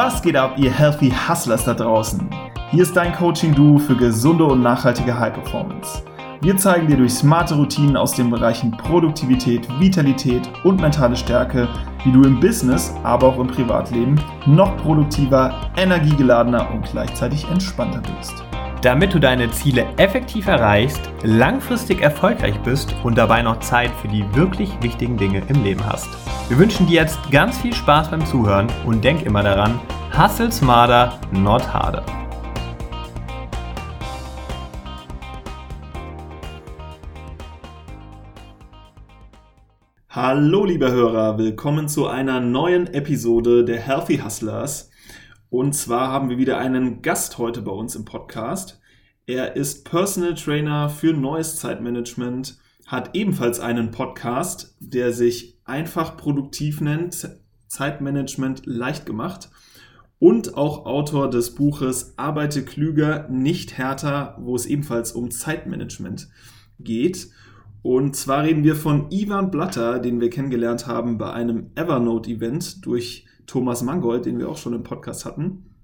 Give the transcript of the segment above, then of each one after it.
Was geht ab, ihr Healthy Hustlers da draußen? Hier ist dein Coaching-Duo für gesunde und nachhaltige High Performance. Wir zeigen dir durch smarte Routinen aus den Bereichen Produktivität, Vitalität und mentale Stärke, wie du im Business, aber auch im Privatleben noch produktiver, energiegeladener und gleichzeitig entspannter wirst. Damit du deine Ziele effektiv erreichst, langfristig erfolgreich bist und dabei noch Zeit für die wirklich wichtigen Dinge im Leben hast. Wir wünschen dir jetzt ganz viel Spaß beim Zuhören und denk immer daran, hustle smarter, not harder. Hallo liebe Hörer, willkommen zu einer neuen Episode der Healthy Hustlers. Und zwar haben wir wieder einen Gast heute bei uns im Podcast. Er ist Personal Trainer für neues Zeitmanagement, hat ebenfalls einen Podcast, der sich einfach produktiv nennt, Zeitmanagement leicht gemacht und auch Autor des Buches Arbeite klüger, nicht härter, wo es ebenfalls um Zeitmanagement geht. Und zwar reden wir von Ivan Blatter, den wir kennengelernt haben bei einem Evernote-Event durch Thomas Mangold, den wir auch schon im Podcast hatten.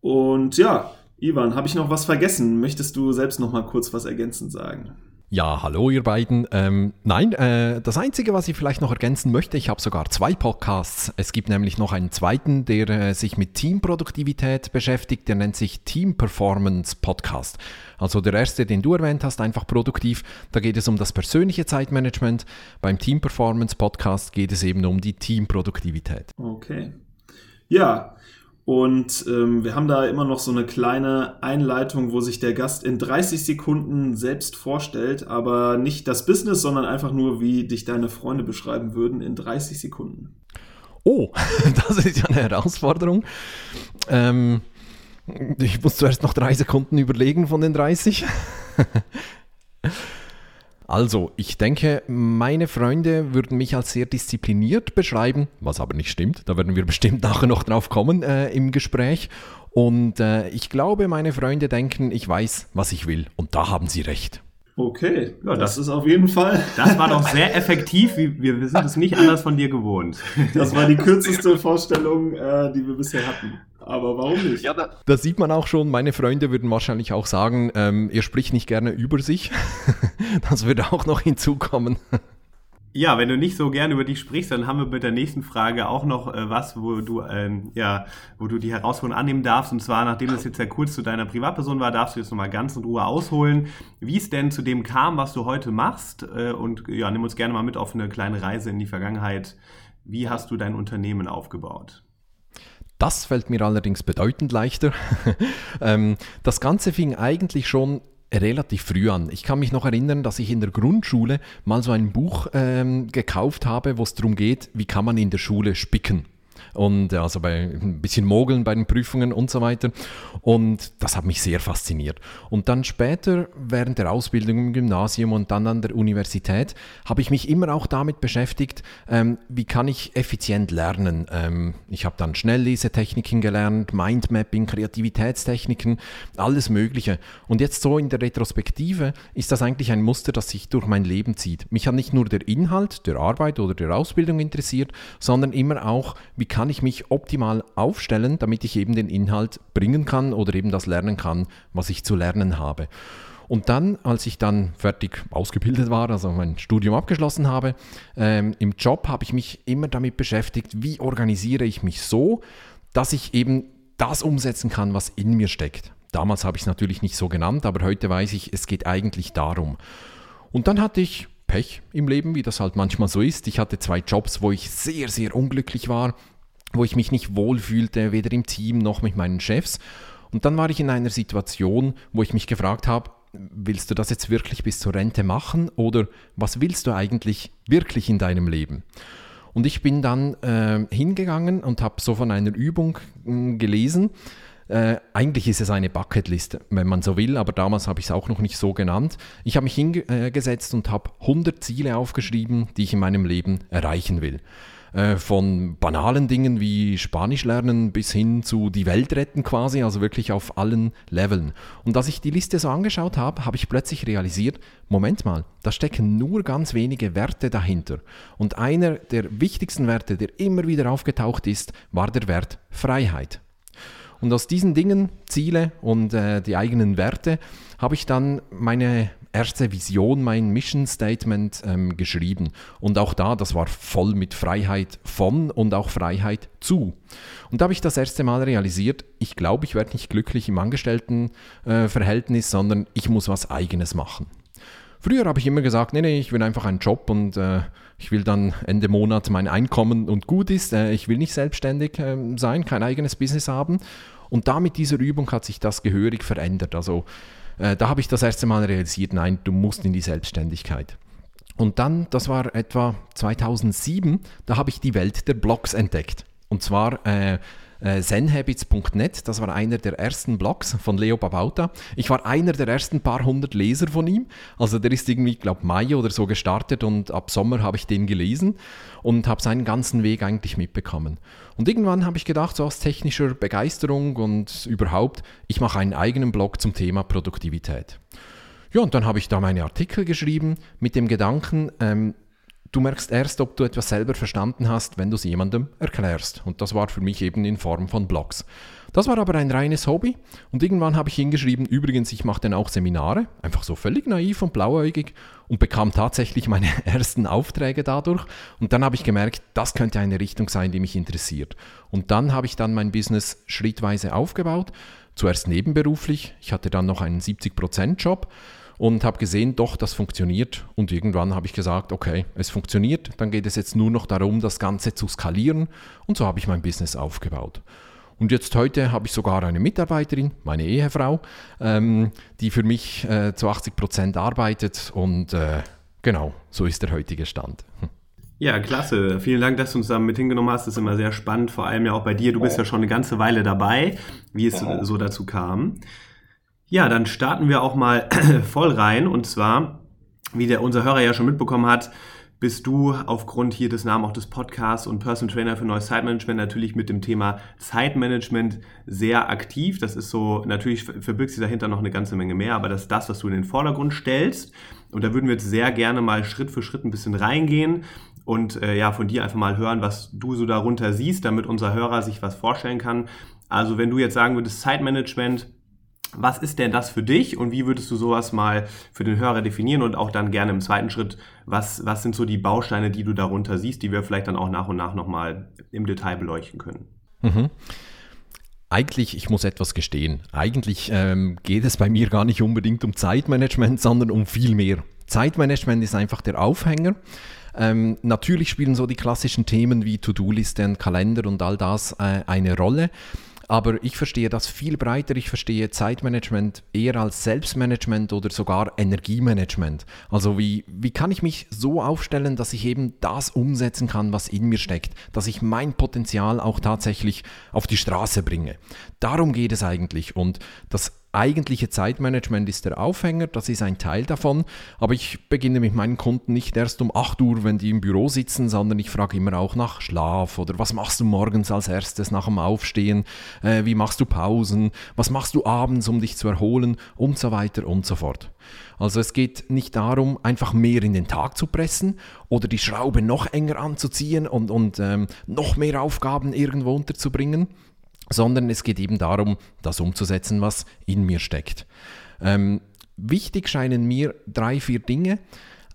Und ja, Ivan, habe ich noch was vergessen? Möchtest du selbst noch mal kurz was ergänzend sagen? Ja, hallo ihr beiden. Ähm, nein, äh, das Einzige, was ich vielleicht noch ergänzen möchte, ich habe sogar zwei Podcasts. Es gibt nämlich noch einen zweiten, der äh, sich mit Teamproduktivität beschäftigt, der nennt sich Team Performance Podcast. Also der erste, den du erwähnt hast, einfach produktiv, da geht es um das persönliche Zeitmanagement. Beim Team Performance Podcast geht es eben um die Teamproduktivität. Okay. Ja, und ähm, wir haben da immer noch so eine kleine Einleitung, wo sich der Gast in 30 Sekunden selbst vorstellt, aber nicht das Business, sondern einfach nur, wie dich deine Freunde beschreiben würden in 30 Sekunden. Oh, das ist ja eine Herausforderung. Ähm, ich muss zuerst noch drei Sekunden überlegen von den 30. Also, ich denke, meine Freunde würden mich als sehr diszipliniert beschreiben, was aber nicht stimmt. Da werden wir bestimmt nachher noch drauf kommen äh, im Gespräch. Und äh, ich glaube, meine Freunde denken, ich weiß, was ich will. Und da haben sie recht. Okay, ja, das, ist auf jeden Fall. Das war doch sehr effektiv. Wir, wir sind es nicht anders von dir gewohnt. Das war die kürzeste Vorstellung, äh, die wir bisher hatten. Aber warum nicht? Ja, da, da, sieht man auch schon, meine Freunde würden wahrscheinlich auch sagen, ähm, ihr spricht nicht gerne über sich. das würde auch noch hinzukommen. Ja, wenn du nicht so gerne über dich sprichst, dann haben wir mit der nächsten Frage auch noch äh, was, wo du ähm, ja, wo du die Herausforderung annehmen darfst. Und zwar, nachdem das jetzt ja kurz zu deiner Privatperson war, darfst du jetzt nochmal ganz in Ruhe ausholen, wie es denn zu dem kam, was du heute machst. Äh, und ja, nimm uns gerne mal mit auf eine kleine Reise in die Vergangenheit. Wie hast du dein Unternehmen aufgebaut? Das fällt mir allerdings bedeutend leichter. Ähm, das Ganze fing eigentlich schon relativ früh an. Ich kann mich noch erinnern, dass ich in der Grundschule mal so ein Buch ähm, gekauft habe, wo es darum geht, wie kann man in der Schule spicken und also bei ein bisschen Mogeln bei den Prüfungen und so weiter. Und das hat mich sehr fasziniert. Und dann später während der Ausbildung im Gymnasium und dann an der Universität habe ich mich immer auch damit beschäftigt, ähm, wie kann ich effizient lernen. Ähm, ich habe dann Schnelllesetechniken gelernt, Mindmapping, Kreativitätstechniken, alles Mögliche. Und jetzt so in der Retrospektive ist das eigentlich ein Muster, das sich durch mein Leben zieht. Mich hat nicht nur der Inhalt der Arbeit oder der Ausbildung interessiert, sondern immer auch, wie kann ich mich optimal aufstellen, damit ich eben den Inhalt bringen kann oder eben das lernen kann, was ich zu lernen habe. Und dann, als ich dann fertig ausgebildet war, also mein Studium abgeschlossen habe, ähm, im Job habe ich mich immer damit beschäftigt, wie organisiere ich mich so, dass ich eben das umsetzen kann, was in mir steckt. Damals habe ich es natürlich nicht so genannt, aber heute weiß ich, es geht eigentlich darum. Und dann hatte ich Pech im Leben, wie das halt manchmal so ist. Ich hatte zwei Jobs, wo ich sehr, sehr unglücklich war wo ich mich nicht wohlfühlte, weder im Team noch mit meinen Chefs. Und dann war ich in einer Situation, wo ich mich gefragt habe, willst du das jetzt wirklich bis zur Rente machen oder was willst du eigentlich wirklich in deinem Leben? Und ich bin dann äh, hingegangen und habe so von einer Übung äh, gelesen. Äh, eigentlich ist es eine Bucketliste, wenn man so will, aber damals habe ich es auch noch nicht so genannt. Ich habe mich hingesetzt und habe 100 Ziele aufgeschrieben, die ich in meinem Leben erreichen will. Äh, von banalen Dingen wie Spanisch lernen bis hin zu die Welt retten quasi, also wirklich auf allen Leveln. Und als ich die Liste so angeschaut habe, habe ich plötzlich realisiert, Moment mal, da stecken nur ganz wenige Werte dahinter. Und einer der wichtigsten Werte, der immer wieder aufgetaucht ist, war der Wert Freiheit. Und aus diesen Dingen, Ziele und äh, die eigenen Werte, habe ich dann meine erste Vision, mein Mission Statement ähm, geschrieben. Und auch da, das war voll mit Freiheit von und auch Freiheit zu. Und da habe ich das erste Mal realisiert, ich glaube, ich werde nicht glücklich im Angestelltenverhältnis, äh, sondern ich muss was eigenes machen. Früher habe ich immer gesagt, nee, nee, ich will einfach einen Job und äh, ich will dann Ende Monat mein Einkommen und gut ist. Äh, ich will nicht selbstständig äh, sein, kein eigenes Business haben. Und da mit dieser Übung hat sich das gehörig verändert. Also äh, da habe ich das erste Mal realisiert, nein, du musst in die Selbstständigkeit. Und dann, das war etwa 2007, da habe ich die Welt der Blogs entdeckt. Und zwar äh, zenhabits.net, das war einer der ersten Blogs von Leo Babauta. Ich war einer der ersten paar hundert Leser von ihm. Also der ist irgendwie, glaube, Mai oder so gestartet und ab Sommer habe ich den gelesen und habe seinen ganzen Weg eigentlich mitbekommen. Und irgendwann habe ich gedacht, so aus technischer Begeisterung und überhaupt, ich mache einen eigenen Blog zum Thema Produktivität. Ja, und dann habe ich da meine Artikel geschrieben mit dem Gedanken, ähm, du merkst erst, ob du etwas selber verstanden hast, wenn du es jemandem erklärst. Und das war für mich eben in Form von Blogs. Das war aber ein reines Hobby. Und irgendwann habe ich hingeschrieben, übrigens, ich mache dann auch Seminare, einfach so völlig naiv und blauäugig. Und bekam tatsächlich meine ersten Aufträge dadurch. Und dann habe ich gemerkt, das könnte eine Richtung sein, die mich interessiert. Und dann habe ich dann mein Business schrittweise aufgebaut, zuerst nebenberuflich, ich hatte dann noch einen 70%-Job und habe gesehen, doch, das funktioniert. Und irgendwann habe ich gesagt, okay, es funktioniert, dann geht es jetzt nur noch darum, das Ganze zu skalieren. Und so habe ich mein Business aufgebaut. Und jetzt heute habe ich sogar eine Mitarbeiterin, meine Ehefrau, ähm, die für mich äh, zu 80 Prozent arbeitet. Und äh, genau, so ist der heutige Stand. Hm. Ja, klasse. Vielen Dank, dass du uns da mit hingenommen hast. Das ist immer sehr spannend, vor allem ja auch bei dir. Du bist ja schon eine ganze Weile dabei, wie es so dazu kam. Ja, dann starten wir auch mal voll rein. Und zwar, wie der, unser Hörer ja schon mitbekommen hat, bist du aufgrund hier des Namens auch des Podcasts und Personal Trainer für neues Zeitmanagement natürlich mit dem Thema Zeitmanagement sehr aktiv. Das ist so, natürlich verbirgt sich dahinter noch eine ganze Menge mehr, aber das ist das, was du in den Vordergrund stellst. Und da würden wir jetzt sehr gerne mal Schritt für Schritt ein bisschen reingehen und äh, ja, von dir einfach mal hören, was du so darunter siehst, damit unser Hörer sich was vorstellen kann. Also wenn du jetzt sagen würdest, Zeitmanagement, was ist denn das für dich und wie würdest du sowas mal für den Hörer definieren und auch dann gerne im zweiten Schritt, was, was sind so die Bausteine, die du darunter siehst, die wir vielleicht dann auch nach und nach nochmal im Detail beleuchten können? Mhm. Eigentlich, ich muss etwas gestehen, eigentlich ähm, geht es bei mir gar nicht unbedingt um Zeitmanagement, sondern um viel mehr. Zeitmanagement ist einfach der Aufhänger. Ähm, natürlich spielen so die klassischen Themen wie To-Do-Listen, Kalender und all das äh, eine Rolle. Aber ich verstehe das viel breiter. Ich verstehe Zeitmanagement eher als Selbstmanagement oder sogar Energiemanagement. Also wie, wie kann ich mich so aufstellen, dass ich eben das umsetzen kann, was in mir steckt, dass ich mein Potenzial auch tatsächlich auf die Straße bringe. Darum geht es eigentlich. Und das eigentliche Zeitmanagement ist der Aufhänger, das ist ein Teil davon, aber ich beginne mit meinen Kunden nicht erst um 8 Uhr, wenn die im Büro sitzen, sondern ich frage immer auch nach Schlaf oder was machst du morgens als erstes nach dem Aufstehen, äh, wie machst du Pausen, was machst du abends, um dich zu erholen? Und so weiter und so fort. Also es geht nicht darum, einfach mehr in den Tag zu pressen oder die Schraube noch enger anzuziehen und, und ähm, noch mehr Aufgaben irgendwo unterzubringen, sondern es geht eben darum, das umzusetzen, was in mir steckt. Ähm, wichtig scheinen mir drei, vier Dinge.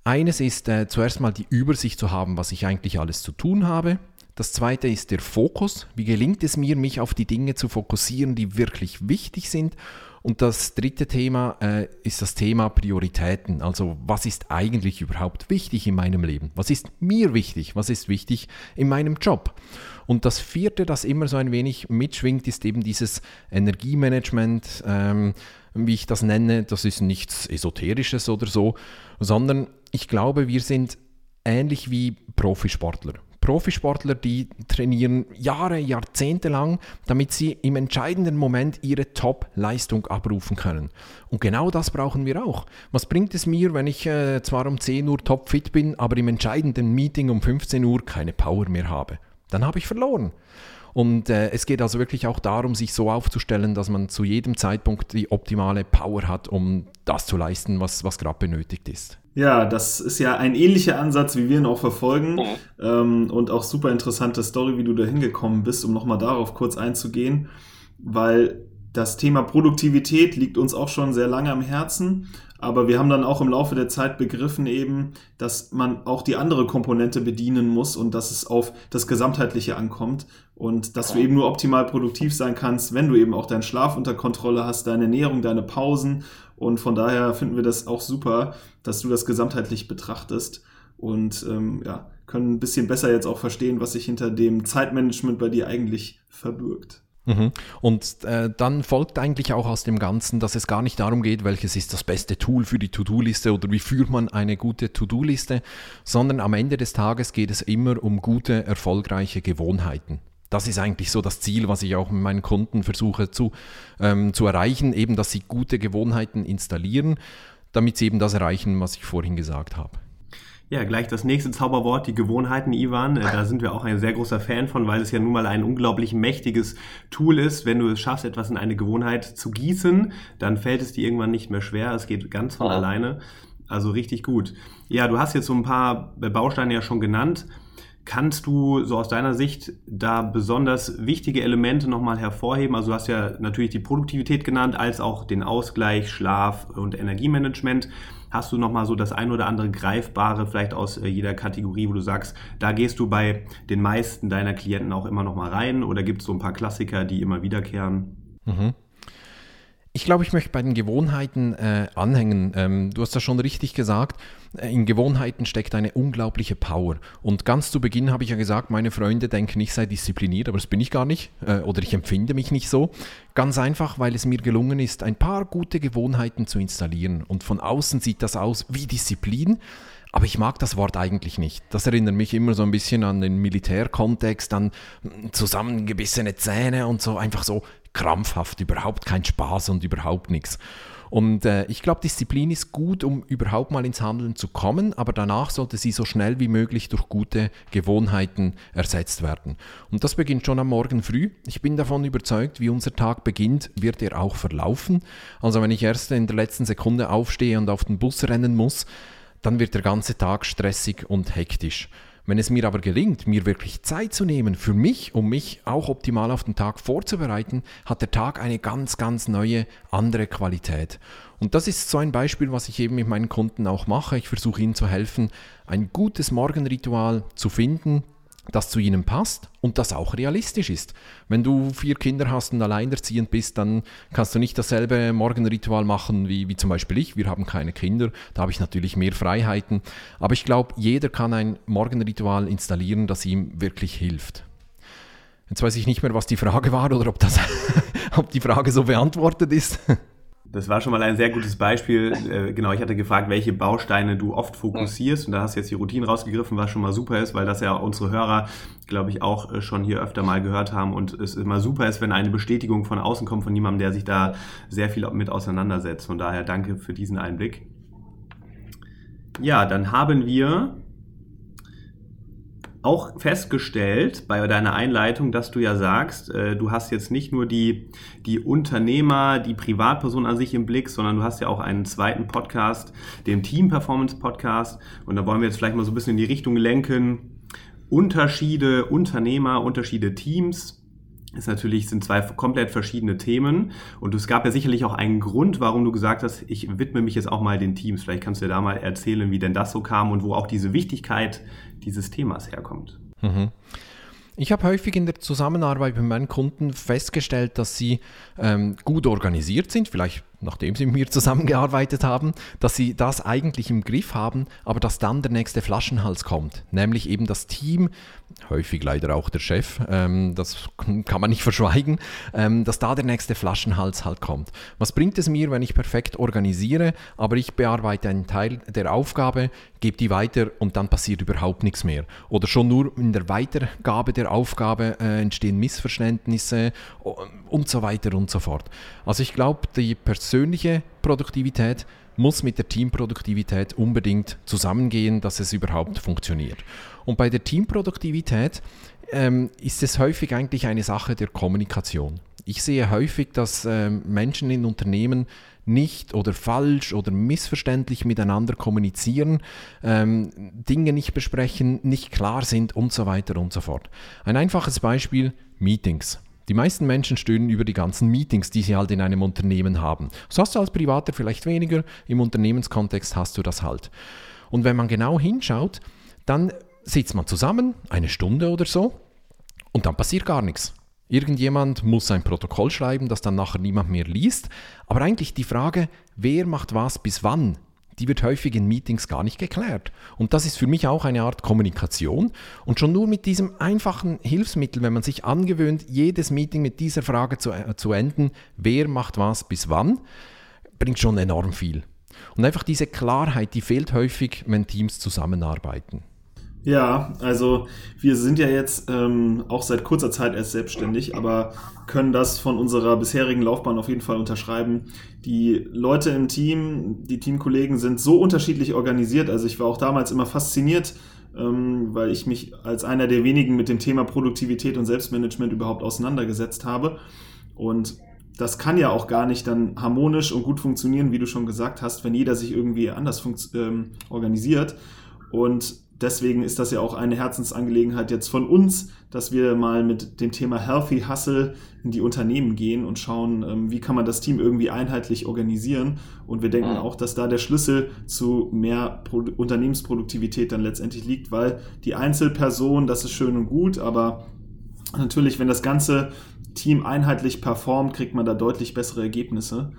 Eines ist äh, zuerst mal die Übersicht zu haben, was ich eigentlich alles zu tun habe. Das zweite ist der Fokus. Wie gelingt es mir, mich auf die Dinge zu fokussieren, die wirklich wichtig sind? Und das dritte Thema äh, ist das Thema Prioritäten. Also was ist eigentlich überhaupt wichtig in meinem Leben? Was ist mir wichtig? Was ist wichtig in meinem Job? Und das vierte, das immer so ein wenig mitschwingt, ist eben dieses Energiemanagement, ähm, wie ich das nenne. Das ist nichts Esoterisches oder so, sondern ich glaube, wir sind ähnlich wie Profisportler. Profisportler, die trainieren Jahre, Jahrzehnte lang, damit sie im entscheidenden Moment ihre Top-Leistung abrufen können. Und genau das brauchen wir auch. Was bringt es mir, wenn ich äh, zwar um 10 Uhr topfit bin, aber im entscheidenden Meeting um 15 Uhr keine Power mehr habe? Dann habe ich verloren. Und äh, es geht also wirklich auch darum, sich so aufzustellen, dass man zu jedem Zeitpunkt die optimale Power hat, um das zu leisten, was, was gerade benötigt ist. Ja, das ist ja ein ähnlicher Ansatz, wie wir ihn auch verfolgen. Ähm, und auch super interessante Story, wie du da hingekommen bist, um nochmal darauf kurz einzugehen, weil das Thema Produktivität liegt uns auch schon sehr lange am Herzen. Aber wir haben dann auch im Laufe der Zeit begriffen eben, dass man auch die andere Komponente bedienen muss und dass es auf das Gesamtheitliche ankommt und dass du eben nur optimal produktiv sein kannst, wenn du eben auch deinen Schlaf unter Kontrolle hast, deine Ernährung, deine Pausen und von daher finden wir das auch super, dass du das gesamtheitlich betrachtest und ähm, ja, können ein bisschen besser jetzt auch verstehen, was sich hinter dem Zeitmanagement bei dir eigentlich verbirgt. Mhm. Und äh, dann folgt eigentlich auch aus dem Ganzen, dass es gar nicht darum geht, welches ist das beste Tool für die To-Do-Liste oder wie führt man eine gute To-Do-Liste, sondern am Ende des Tages geht es immer um gute, erfolgreiche Gewohnheiten. Das ist eigentlich so das Ziel, was ich auch mit meinen Kunden versuche zu, ähm, zu erreichen, eben dass sie gute Gewohnheiten installieren, damit sie eben das erreichen, was ich vorhin gesagt habe. Ja, gleich das nächste Zauberwort, die Gewohnheiten, Ivan. Äh, da sind wir auch ein sehr großer Fan von, weil es ja nun mal ein unglaublich mächtiges Tool ist. Wenn du es schaffst, etwas in eine Gewohnheit zu gießen, dann fällt es dir irgendwann nicht mehr schwer. Es geht ganz von oh. alleine. Also richtig gut. Ja, du hast jetzt so ein paar Bausteine ja schon genannt. Kannst du so aus deiner Sicht da besonders wichtige Elemente nochmal hervorheben? Also du hast ja natürlich die Produktivität genannt, als auch den Ausgleich, Schlaf und Energiemanagement. Hast du nochmal so das ein oder andere Greifbare vielleicht aus äh, jeder Kategorie, wo du sagst, da gehst du bei den meisten deiner Klienten auch immer nochmal rein? Oder gibt es so ein paar Klassiker, die immer wiederkehren? Mhm. Ich glaube, ich möchte bei den Gewohnheiten äh, anhängen. Ähm, du hast das schon richtig gesagt. Äh, in Gewohnheiten steckt eine unglaubliche Power. Und ganz zu Beginn habe ich ja gesagt, meine Freunde denken, ich sei diszipliniert, aber das bin ich gar nicht. Äh, oder ich empfinde mich nicht so. Ganz einfach, weil es mir gelungen ist, ein paar gute Gewohnheiten zu installieren. Und von außen sieht das aus wie Disziplin. Aber ich mag das Wort eigentlich nicht. Das erinnert mich immer so ein bisschen an den Militärkontext, an zusammengebissene Zähne und so einfach so krampfhaft, überhaupt kein Spaß und überhaupt nichts. Und äh, ich glaube, Disziplin ist gut, um überhaupt mal ins Handeln zu kommen, aber danach sollte sie so schnell wie möglich durch gute Gewohnheiten ersetzt werden. Und das beginnt schon am Morgen früh. Ich bin davon überzeugt, wie unser Tag beginnt, wird er auch verlaufen. Also wenn ich erst in der letzten Sekunde aufstehe und auf den Bus rennen muss, dann wird der ganze Tag stressig und hektisch. Wenn es mir aber gelingt, mir wirklich Zeit zu nehmen für mich, um mich auch optimal auf den Tag vorzubereiten, hat der Tag eine ganz, ganz neue, andere Qualität. Und das ist so ein Beispiel, was ich eben mit meinen Kunden auch mache. Ich versuche ihnen zu helfen, ein gutes Morgenritual zu finden, das zu ihnen passt und das auch realistisch ist. Wenn du vier Kinder hast und alleinerziehend bist, dann kannst du nicht dasselbe Morgenritual machen wie, wie zum Beispiel ich. Wir haben keine Kinder, da habe ich natürlich mehr Freiheiten. Aber ich glaube, jeder kann ein Morgenritual installieren, das ihm wirklich hilft. Jetzt weiß ich nicht mehr, was die Frage war oder ob, das, ob die Frage so beantwortet ist. Das war schon mal ein sehr gutes Beispiel. Äh, genau, ich hatte gefragt, welche Bausteine du oft fokussierst. Und da hast du jetzt die Routine rausgegriffen, was schon mal super ist, weil das ja unsere Hörer, glaube ich, auch äh, schon hier öfter mal gehört haben. Und es immer super ist, wenn eine Bestätigung von außen kommt von jemandem, der sich da sehr viel mit auseinandersetzt. Von daher danke für diesen Einblick. Ja, dann haben wir auch festgestellt bei deiner Einleitung, dass du ja sagst, äh, du hast jetzt nicht nur die, die Unternehmer, die Privatperson an sich im Blick, sondern du hast ja auch einen zweiten Podcast, den Team Performance Podcast. Und da wollen wir jetzt vielleicht mal so ein bisschen in die Richtung lenken. Unterschiede Unternehmer, Unterschiede Teams ist natürlich, sind zwei komplett verschiedene Themen. Und es gab ja sicherlich auch einen Grund, warum du gesagt hast, ich widme mich jetzt auch mal den Teams. Vielleicht kannst du dir da mal erzählen, wie denn das so kam und wo auch diese Wichtigkeit dieses Themas herkommt. Mhm. Ich habe häufig in der Zusammenarbeit mit meinen Kunden festgestellt, dass sie ähm, gut organisiert sind, vielleicht nachdem sie mit mir zusammengearbeitet haben, dass sie das eigentlich im Griff haben, aber dass dann der nächste Flaschenhals kommt, nämlich eben das Team, häufig leider auch der Chef, ähm, das kann man nicht verschweigen, ähm, dass da der nächste Flaschenhals halt kommt. Was bringt es mir, wenn ich perfekt organisiere, aber ich bearbeite einen Teil der Aufgabe, gebe die weiter und dann passiert überhaupt nichts mehr. Oder schon nur in der Weitergabe der Aufgabe äh, entstehen Missverständnisse und so weiter und so fort. Also ich glaube, die persönliche Produktivität muss mit der Teamproduktivität unbedingt zusammengehen, dass es überhaupt funktioniert. Und bei der Teamproduktivität ähm, ist es häufig eigentlich eine Sache der Kommunikation. Ich sehe häufig, dass ähm, Menschen in Unternehmen nicht oder falsch oder missverständlich miteinander kommunizieren, ähm, Dinge nicht besprechen, nicht klar sind und so weiter und so fort. Ein einfaches Beispiel, Meetings. Die meisten Menschen stöhnen über die ganzen Meetings, die sie halt in einem Unternehmen haben. Das hast du als Privater vielleicht weniger, im Unternehmenskontext hast du das halt. Und wenn man genau hinschaut, dann sitzt man zusammen, eine Stunde oder so, und dann passiert gar nichts. Irgendjemand muss ein Protokoll schreiben, das dann nachher niemand mehr liest. Aber eigentlich die Frage, wer macht was bis wann, die wird häufig in Meetings gar nicht geklärt. Und das ist für mich auch eine Art Kommunikation. Und schon nur mit diesem einfachen Hilfsmittel, wenn man sich angewöhnt, jedes Meeting mit dieser Frage zu, äh, zu enden, wer macht was bis wann, bringt schon enorm viel. Und einfach diese Klarheit, die fehlt häufig, wenn Teams zusammenarbeiten. Ja, also wir sind ja jetzt ähm, auch seit kurzer Zeit erst selbstständig, aber können das von unserer bisherigen Laufbahn auf jeden Fall unterschreiben. Die Leute im Team, die Teamkollegen sind so unterschiedlich organisiert. Also ich war auch damals immer fasziniert, ähm, weil ich mich als einer der wenigen mit dem Thema Produktivität und Selbstmanagement überhaupt auseinandergesetzt habe. Und das kann ja auch gar nicht dann harmonisch und gut funktionieren, wie du schon gesagt hast, wenn jeder sich irgendwie anders ähm, organisiert. Und deswegen ist das ja auch eine Herzensangelegenheit jetzt von uns, dass wir mal mit dem Thema Healthy Hustle in die Unternehmen gehen und schauen, ähm, wie kann man das Team irgendwie einheitlich organisieren. Und wir denken auch, dass da der Schlüssel zu mehr Pro Unternehmensproduktivität dann letztendlich liegt, weil die Einzelperson, das ist schön und gut, aber natürlich, wenn das ganze Team einheitlich performt, kriegt man da deutlich bessere Ergebnisse.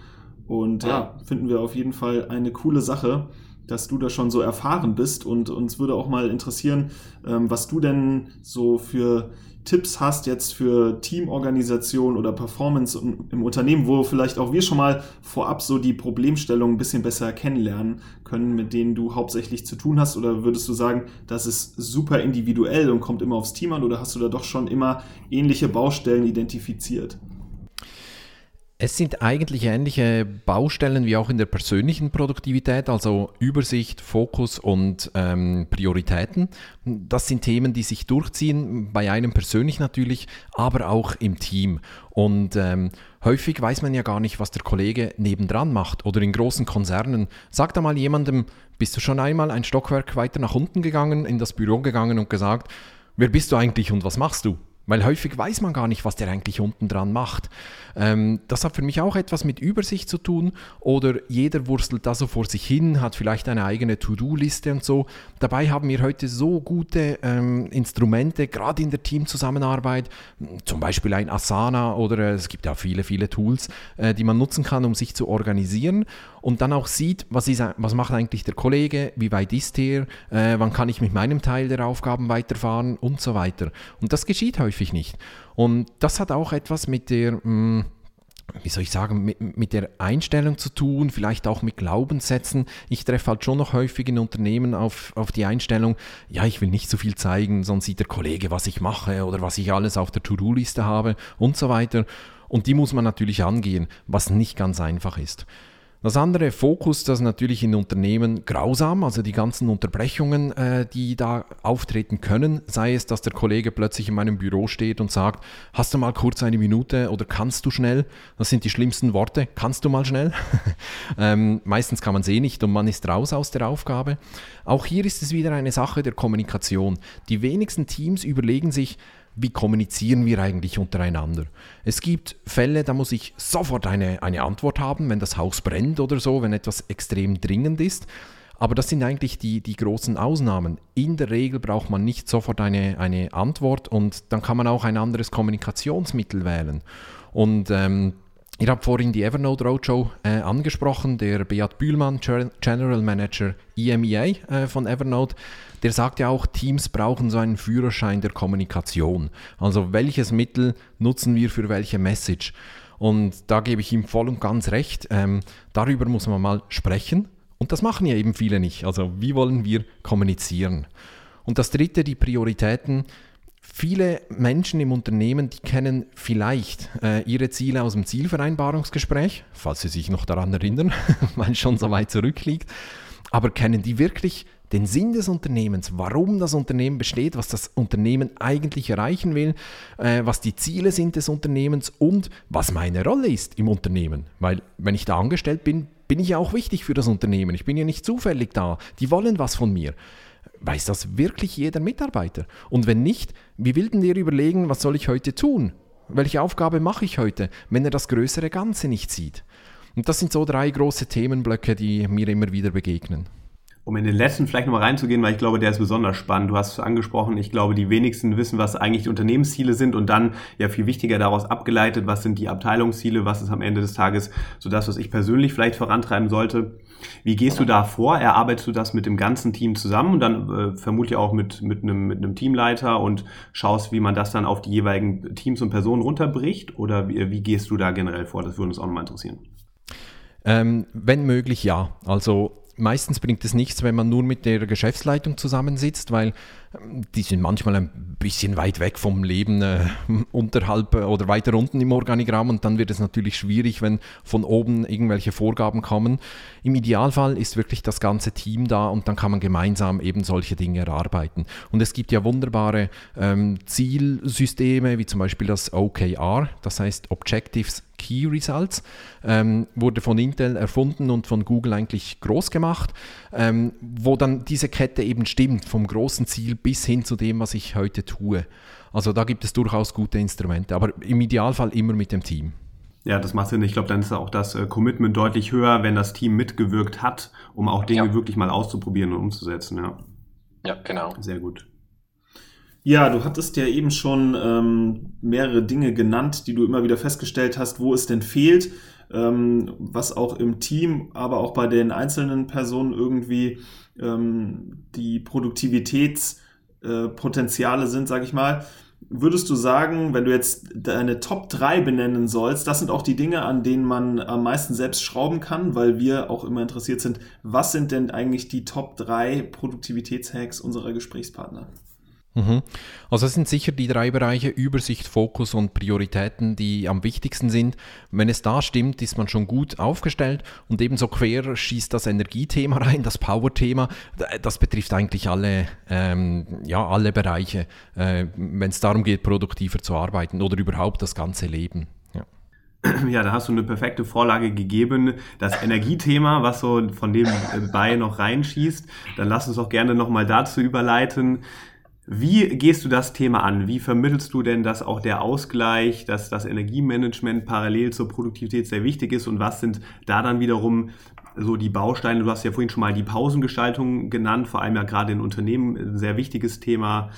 Und ja, finden wir auf jeden Fall eine coole Sache dass du da schon so erfahren bist und uns würde auch mal interessieren, ähm, was du denn so für Tipps hast jetzt für Teamorganisation oder Performance im Unternehmen, wo vielleicht auch wir schon mal vorab so die Problemstellung ein bisschen besser kennenlernen können, mit denen du hauptsächlich zu tun hast? Oder würdest du sagen, das ist super individuell und kommt immer aufs Team an? Oder hast du da doch schon immer ähnliche Baustellen identifiziert? Es sind eigentlich ähnliche Baustellen wie auch in der persönlichen Produktivität, also Übersicht, Fokus und ähm, Prioritäten. Das sind Themen, die sich durchziehen, bei einem persönlich natürlich, aber auch im Team. Und ähm, häufig weiß man ja gar nicht, was der Kollege nebendran macht oder in großen Konzernen. Sagt da mal jemandem, bist du schon einmal ein Stockwerk weiter nach unten gegangen, in das Büro gegangen und gesagt, wer bist du eigentlich und was machst du? Weil häufig weiß man gar nicht, was der eigentlich unten dran macht. Ähm, das hat für mich auch etwas mit Übersicht zu tun oder jeder wurstelt da so vor sich hin, hat vielleicht eine eigene To-Do-Liste und so. Dabei haben wir heute so gute ähm, Instrumente, gerade in der Teamzusammenarbeit, zum Beispiel ein Asana oder äh, es gibt ja viele, viele Tools, äh, die man nutzen kann, um sich zu organisieren und dann auch sieht, was, ist, was macht eigentlich der Kollege, wie weit ist er, äh, wann kann ich mit meinem Teil der Aufgaben weiterfahren und so weiter. Und das geschieht häufig nicht. Und das hat auch etwas mit der... Mh, hm, wie soll ich sagen, mit, mit, der Einstellung zu tun, vielleicht auch mit Glaubenssätzen. Ich treffe halt schon noch häufig in Unternehmen auf, auf die Einstellung, ja, ich will nicht so viel zeigen, sonst sieht der Kollege, was ich mache oder was ich alles auf der To-Do-Liste habe und so weiter. Und die muss man natürlich angehen, was nicht ganz einfach ist. Das andere Fokus, das natürlich in Unternehmen grausam, also die ganzen Unterbrechungen, äh, die da auftreten können, sei es, dass der Kollege plötzlich in meinem Büro steht und sagt, hast du mal kurz eine Minute oder kannst du schnell? Das sind die schlimmsten Worte, kannst du mal schnell? ähm, meistens kann man es eh nicht und man ist raus aus der Aufgabe. Auch hier ist es wieder eine Sache der Kommunikation. Die wenigsten Teams überlegen sich, wie kommunizieren wir eigentlich untereinander. Es gibt Fälle, da muss ich sofort eine, eine Antwort haben, wenn das Haus brennt oder so, wenn etwas extrem dringend ist. Aber das sind eigentlich die, die großen Ausnahmen. In der Regel braucht man nicht sofort eine, eine Antwort und dann kann man auch ein anderes Kommunikationsmittel wählen. Und ähm, Ihr habt vorhin die Evernote Roadshow äh, angesprochen. Der Beat Bühlmann, General Manager EMEA äh, von Evernote, der sagt ja auch, Teams brauchen so einen Führerschein der Kommunikation. Also welches Mittel nutzen wir für welche Message? Und da gebe ich ihm voll und ganz recht. Ähm, darüber muss man mal sprechen. Und das machen ja eben viele nicht. Also wie wollen wir kommunizieren? Und das Dritte, die Prioritäten. Viele Menschen im Unternehmen, die kennen vielleicht äh, ihre Ziele aus dem Zielvereinbarungsgespräch, falls sie sich noch daran erinnern, weil es schon so weit zurückliegt. Aber kennen die wirklich den Sinn des Unternehmens, warum das Unternehmen besteht, was das Unternehmen eigentlich erreichen will, äh, was die Ziele sind des Unternehmens und was meine Rolle ist im Unternehmen. Weil wenn ich da angestellt bin, bin ich ja auch wichtig für das Unternehmen. Ich bin ja nicht zufällig da. Die wollen was von mir. Weiß das wirklich jeder Mitarbeiter? Und wenn nicht, wie will denn ihr überlegen, was soll ich heute tun? Welche Aufgabe mache ich heute, wenn er das größere Ganze nicht sieht? Und das sind so drei große Themenblöcke, die mir immer wieder begegnen um in den letzten vielleicht nochmal reinzugehen, weil ich glaube, der ist besonders spannend. Du hast es angesprochen, ich glaube, die wenigsten wissen, was eigentlich die Unternehmensziele sind und dann ja viel wichtiger daraus abgeleitet, was sind die Abteilungsziele, was ist am Ende des Tages so das, was ich persönlich vielleicht vorantreiben sollte. Wie gehst du da vor? Erarbeitest du das mit dem ganzen Team zusammen und dann äh, vermutlich auch mit, mit, einem, mit einem Teamleiter und schaust, wie man das dann auf die jeweiligen Teams und Personen runterbricht? Oder wie, wie gehst du da generell vor? Das würde uns auch nochmal interessieren. Ähm, wenn möglich, ja. Also meistens bringt es nichts, wenn man nur mit der Geschäftsleitung zusammensitzt, weil die sind manchmal ein bisschen weit weg vom Leben äh, unterhalb äh, oder weiter unten im Organigramm und dann wird es natürlich schwierig, wenn von oben irgendwelche Vorgaben kommen. Im Idealfall ist wirklich das ganze Team da und dann kann man gemeinsam eben solche Dinge erarbeiten. Und es gibt ja wunderbare ähm, Zielsysteme, wie zum Beispiel das OKR, das heißt Objectives Key Results, ähm, wurde von Intel erfunden und von Google eigentlich groß gemacht, ähm, wo dann diese Kette eben stimmt, vom großen Ziel bis hin zu dem, was ich heute tue. Also da gibt es durchaus gute Instrumente, aber im Idealfall immer mit dem Team. Ja, das macht Sinn. Ich glaube, dann ist auch das äh, Commitment deutlich höher, wenn das Team mitgewirkt hat, um auch Dinge ja. wirklich mal auszuprobieren und umzusetzen. Ja, ja genau. Sehr gut. Ja, du hattest ja eben schon ähm, mehrere Dinge genannt, die du immer wieder festgestellt hast, wo es denn fehlt, ähm, was auch im Team, aber auch bei den einzelnen Personen irgendwie ähm, die Produktivitätspotenziale äh, sind, sage ich mal. Würdest du sagen, wenn du jetzt deine Top 3 benennen sollst, das sind auch die Dinge, an denen man am meisten selbst schrauben kann, weil wir auch immer interessiert sind, was sind denn eigentlich die Top 3 Produktivitätshacks unserer Gesprächspartner? Mhm. Also es sind sicher die drei Bereiche Übersicht, Fokus und Prioritäten, die am wichtigsten sind. Wenn es da stimmt, ist man schon gut aufgestellt und ebenso quer schießt das Energiethema rein, das Power-Thema. Das betrifft eigentlich alle, ähm, ja, alle Bereiche, äh, wenn es darum geht, produktiver zu arbeiten oder überhaupt das ganze Leben. Ja, da hast du eine perfekte Vorlage gegeben. Das Energiethema, was so von dem bei noch reinschießt, dann lass uns auch gerne nochmal dazu überleiten. Wie gehst du das Thema an? Wie vermittelst du denn, dass auch der Ausgleich, dass das Energiemanagement parallel zur Produktivität sehr wichtig ist und was sind da dann wiederum so die Bausteine? Du hast ja vorhin schon mal die Pausengestaltung genannt, vor allem ja gerade in Unternehmen ein sehr wichtiges Thema.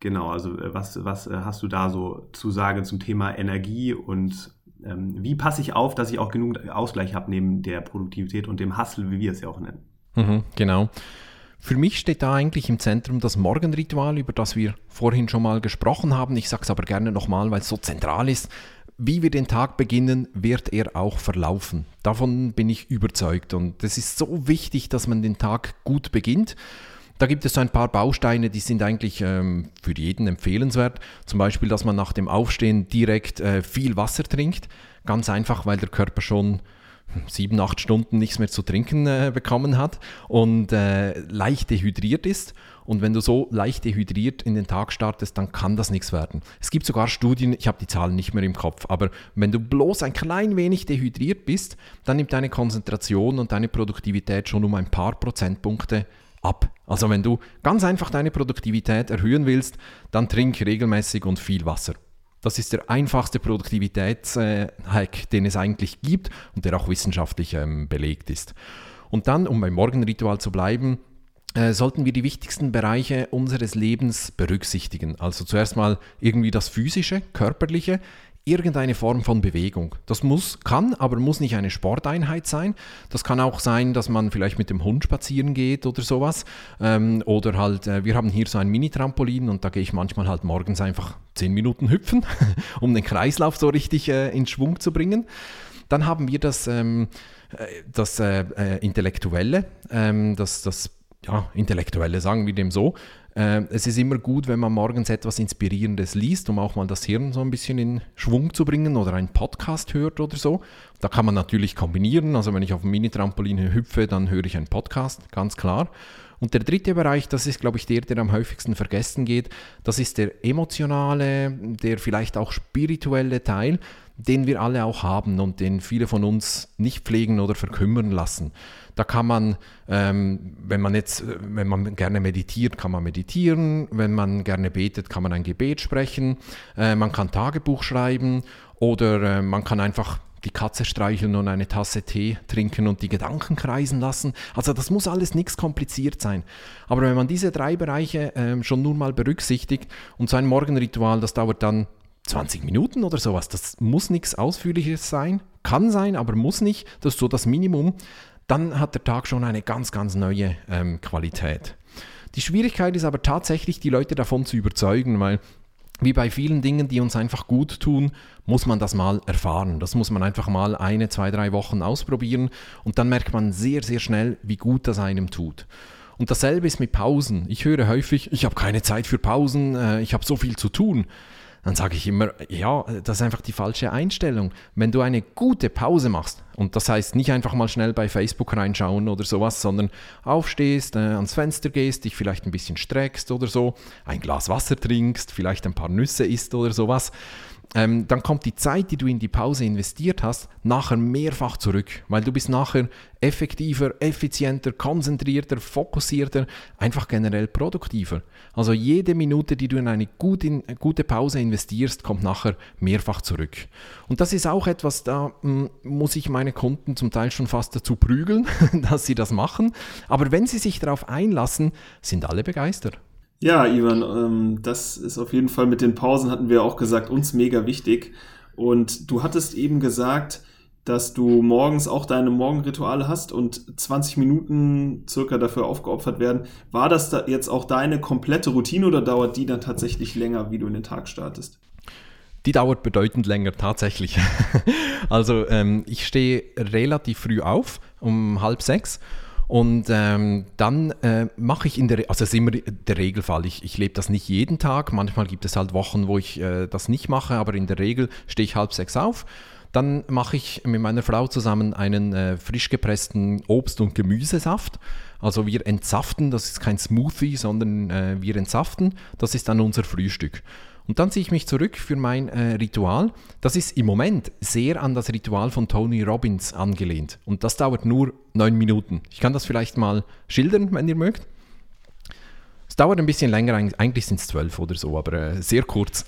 Genau, also äh, was, was äh, hast du da so zu sagen zum Thema Energie und ähm, wie passe ich auf, dass ich auch genug Ausgleich habe neben der Produktivität und dem Hustle, wie wir es ja auch nennen? Mhm, genau. Für mich steht da eigentlich im Zentrum das Morgenritual, über das wir vorhin schon mal gesprochen haben. Ich sage es aber gerne nochmal, weil es so zentral ist. Wie wir den Tag beginnen, wird er auch verlaufen. Davon bin ich überzeugt. Und es ist so wichtig, dass man den Tag gut beginnt. Da gibt es so ein paar Bausteine, die sind eigentlich ähm, für jeden empfehlenswert. Zum Beispiel, dass man nach dem Aufstehen direkt äh, viel Wasser trinkt. Ganz einfach, weil der Körper schon sieben, acht Stunden nichts mehr zu trinken äh, bekommen hat und äh, leicht dehydriert ist. Und wenn du so leicht dehydriert in den Tag startest, dann kann das nichts werden. Es gibt sogar Studien, ich habe die Zahlen nicht mehr im Kopf, aber wenn du bloß ein klein wenig dehydriert bist, dann nimmt deine Konzentration und deine Produktivität schon um ein paar Prozentpunkte ab. Also wenn du ganz einfach deine Produktivität erhöhen willst, dann trink regelmäßig und viel Wasser. Das ist der einfachste Produktivitätshack, den es eigentlich gibt und der auch wissenschaftlich ähm, belegt ist. Und dann, um beim Morgenritual zu bleiben, äh, sollten wir die wichtigsten Bereiche unseres Lebens berücksichtigen. Also zuerst mal irgendwie das Physische, Körperliche, irgendeine Form von Bewegung. Das muss, kann, aber muss nicht eine Sporteinheit sein. Das kann auch sein, dass man vielleicht mit dem Hund spazieren geht oder sowas. Ähm, oder halt, äh, wir haben hier so ein Mini-Trampolin und da gehe ich manchmal halt morgens einfach 10 Minuten hüpfen, um den Kreislauf so richtig äh, in Schwung zu bringen. Dann haben wir das, ähm, äh, das äh, äh, Intellektuelle, ähm, das, das ja, Intellektuelle, sagen wir dem so. Äh, es ist immer gut, wenn man morgens etwas Inspirierendes liest, um auch mal das Hirn so ein bisschen in Schwung zu bringen oder einen Podcast hört oder so. Da kann man natürlich kombinieren. Also wenn ich auf dem Mini-Trampolin hüpfe, dann höre ich einen Podcast, ganz klar. Und der dritte Bereich, das ist, glaube ich, der, der am häufigsten vergessen geht, das ist der emotionale, der vielleicht auch spirituelle Teil, den wir alle auch haben und den viele von uns nicht pflegen oder verkümmern lassen. Da kann man, ähm, wenn man jetzt, wenn man gerne meditiert, kann man meditieren. Wenn man gerne betet, kann man ein Gebet sprechen. Äh, man kann Tagebuch schreiben oder äh, man kann einfach die Katze streicheln und eine Tasse Tee trinken und die Gedanken kreisen lassen. Also das muss alles nichts kompliziert sein. Aber wenn man diese drei Bereiche äh, schon nur mal berücksichtigt und so ein Morgenritual, das dauert dann 20 Minuten oder sowas, das muss nichts Ausführliches sein, kann sein, aber muss nicht, das ist so das Minimum, dann hat der Tag schon eine ganz, ganz neue ähm, Qualität. Die Schwierigkeit ist aber tatsächlich, die Leute davon zu überzeugen, weil wie bei vielen Dingen, die uns einfach gut tun, muss man das mal erfahren. Das muss man einfach mal eine, zwei, drei Wochen ausprobieren und dann merkt man sehr, sehr schnell, wie gut das einem tut. Und dasselbe ist mit Pausen. Ich höre häufig, ich habe keine Zeit für Pausen, äh, ich habe so viel zu tun dann sage ich immer, ja, das ist einfach die falsche Einstellung. Wenn du eine gute Pause machst, und das heißt nicht einfach mal schnell bei Facebook reinschauen oder sowas, sondern aufstehst, äh, ans Fenster gehst, dich vielleicht ein bisschen streckst oder so, ein Glas Wasser trinkst, vielleicht ein paar Nüsse isst oder sowas, ähm, dann kommt die Zeit, die du in die Pause investiert hast, nachher mehrfach zurück, weil du bist nachher effektiver, effizienter, konzentrierter, fokussierter, einfach generell produktiver. Also jede Minute, die du in eine gute, in, gute Pause investierst, kommt nachher mehrfach zurück. Und das ist auch etwas, da hm, muss ich meine Kunden zum Teil schon fast dazu prügeln, dass sie das machen. Aber wenn sie sich darauf einlassen, sind alle begeistert. Ja, Ivan, ähm, das ist auf jeden Fall mit den Pausen, hatten wir auch gesagt, uns mega wichtig. Und du hattest eben gesagt, dass du morgens auch deine Morgenrituale hast und 20 Minuten circa dafür aufgeopfert werden. War das da jetzt auch deine komplette Routine oder dauert die dann tatsächlich länger, wie du in den Tag startest? Die dauert bedeutend länger tatsächlich. also ähm, ich stehe relativ früh auf, um halb sechs und ähm, dann äh, mache ich in der, also das ist immer der Regelfall. Ich, ich lebe das nicht jeden Tag. Manchmal gibt es halt Wochen, wo ich äh, das nicht mache, aber in der Regel stehe ich halb sechs auf. Dann mache ich mit meiner Frau zusammen einen äh, frisch gepressten Obst- und Gemüsesaft. Also wir entsaften, das ist kein Smoothie, sondern äh, wir entsaften. Das ist dann unser Frühstück. Und dann ziehe ich mich zurück für mein äh, Ritual. Das ist im Moment sehr an das Ritual von Tony Robbins angelehnt. Und das dauert nur neun Minuten. Ich kann das vielleicht mal schildern, wenn ihr mögt. Es dauert ein bisschen länger, eigentlich sind es zwölf oder so, aber äh, sehr kurz.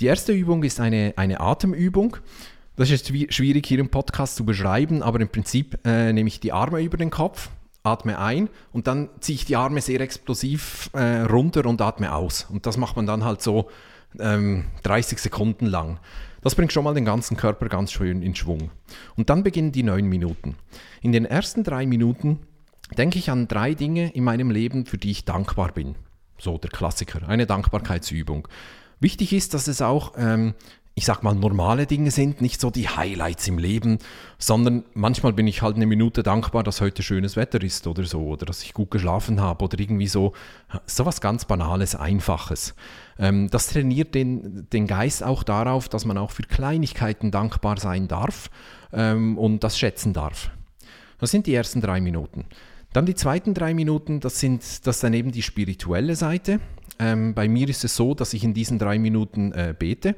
Die erste Übung ist eine, eine Atemübung. Das ist schwierig hier im Podcast zu beschreiben, aber im Prinzip äh, nehme ich die Arme über den Kopf, atme ein und dann ziehe ich die Arme sehr explosiv äh, runter und atme aus. Und das macht man dann halt so ähm, 30 Sekunden lang. Das bringt schon mal den ganzen Körper ganz schön in Schwung. Und dann beginnen die neun Minuten. In den ersten drei Minuten denke ich an drei Dinge in meinem Leben, für die ich dankbar bin. So der Klassiker, eine Dankbarkeitsübung. Wichtig ist, dass es auch ähm, ich sag mal, normale Dinge sind, nicht so die Highlights im Leben, sondern manchmal bin ich halt eine Minute dankbar, dass heute schönes Wetter ist oder so, oder dass ich gut geschlafen habe oder irgendwie so, so was ganz Banales, Einfaches. Ähm, das trainiert den, den Geist auch darauf, dass man auch für Kleinigkeiten dankbar sein darf ähm, und das schätzen darf. Das sind die ersten drei Minuten. Dann die zweiten drei Minuten, das sind das dann eben die spirituelle Seite. Ähm, bei mir ist es so, dass ich in diesen drei Minuten äh, bete.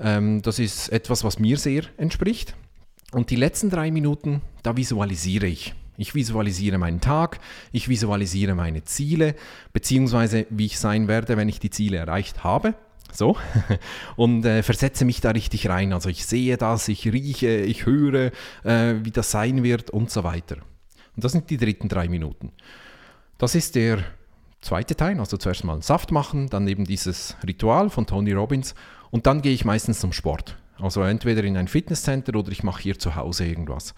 Ähm, das ist etwas, was mir sehr entspricht. Und die letzten drei Minuten, da visualisiere ich. Ich visualisiere meinen Tag, ich visualisiere meine Ziele, beziehungsweise wie ich sein werde, wenn ich die Ziele erreicht habe. So. Und äh, versetze mich da richtig rein. Also ich sehe das, ich rieche, ich höre, äh, wie das sein wird und so weiter. Und das sind die dritten drei Minuten. Das ist der zweite Teil, also zuerst mal einen Saft machen, dann eben dieses Ritual von Tony Robbins und dann gehe ich meistens zum Sport. Also entweder in ein Fitnesscenter oder ich mache hier zu Hause irgendwas.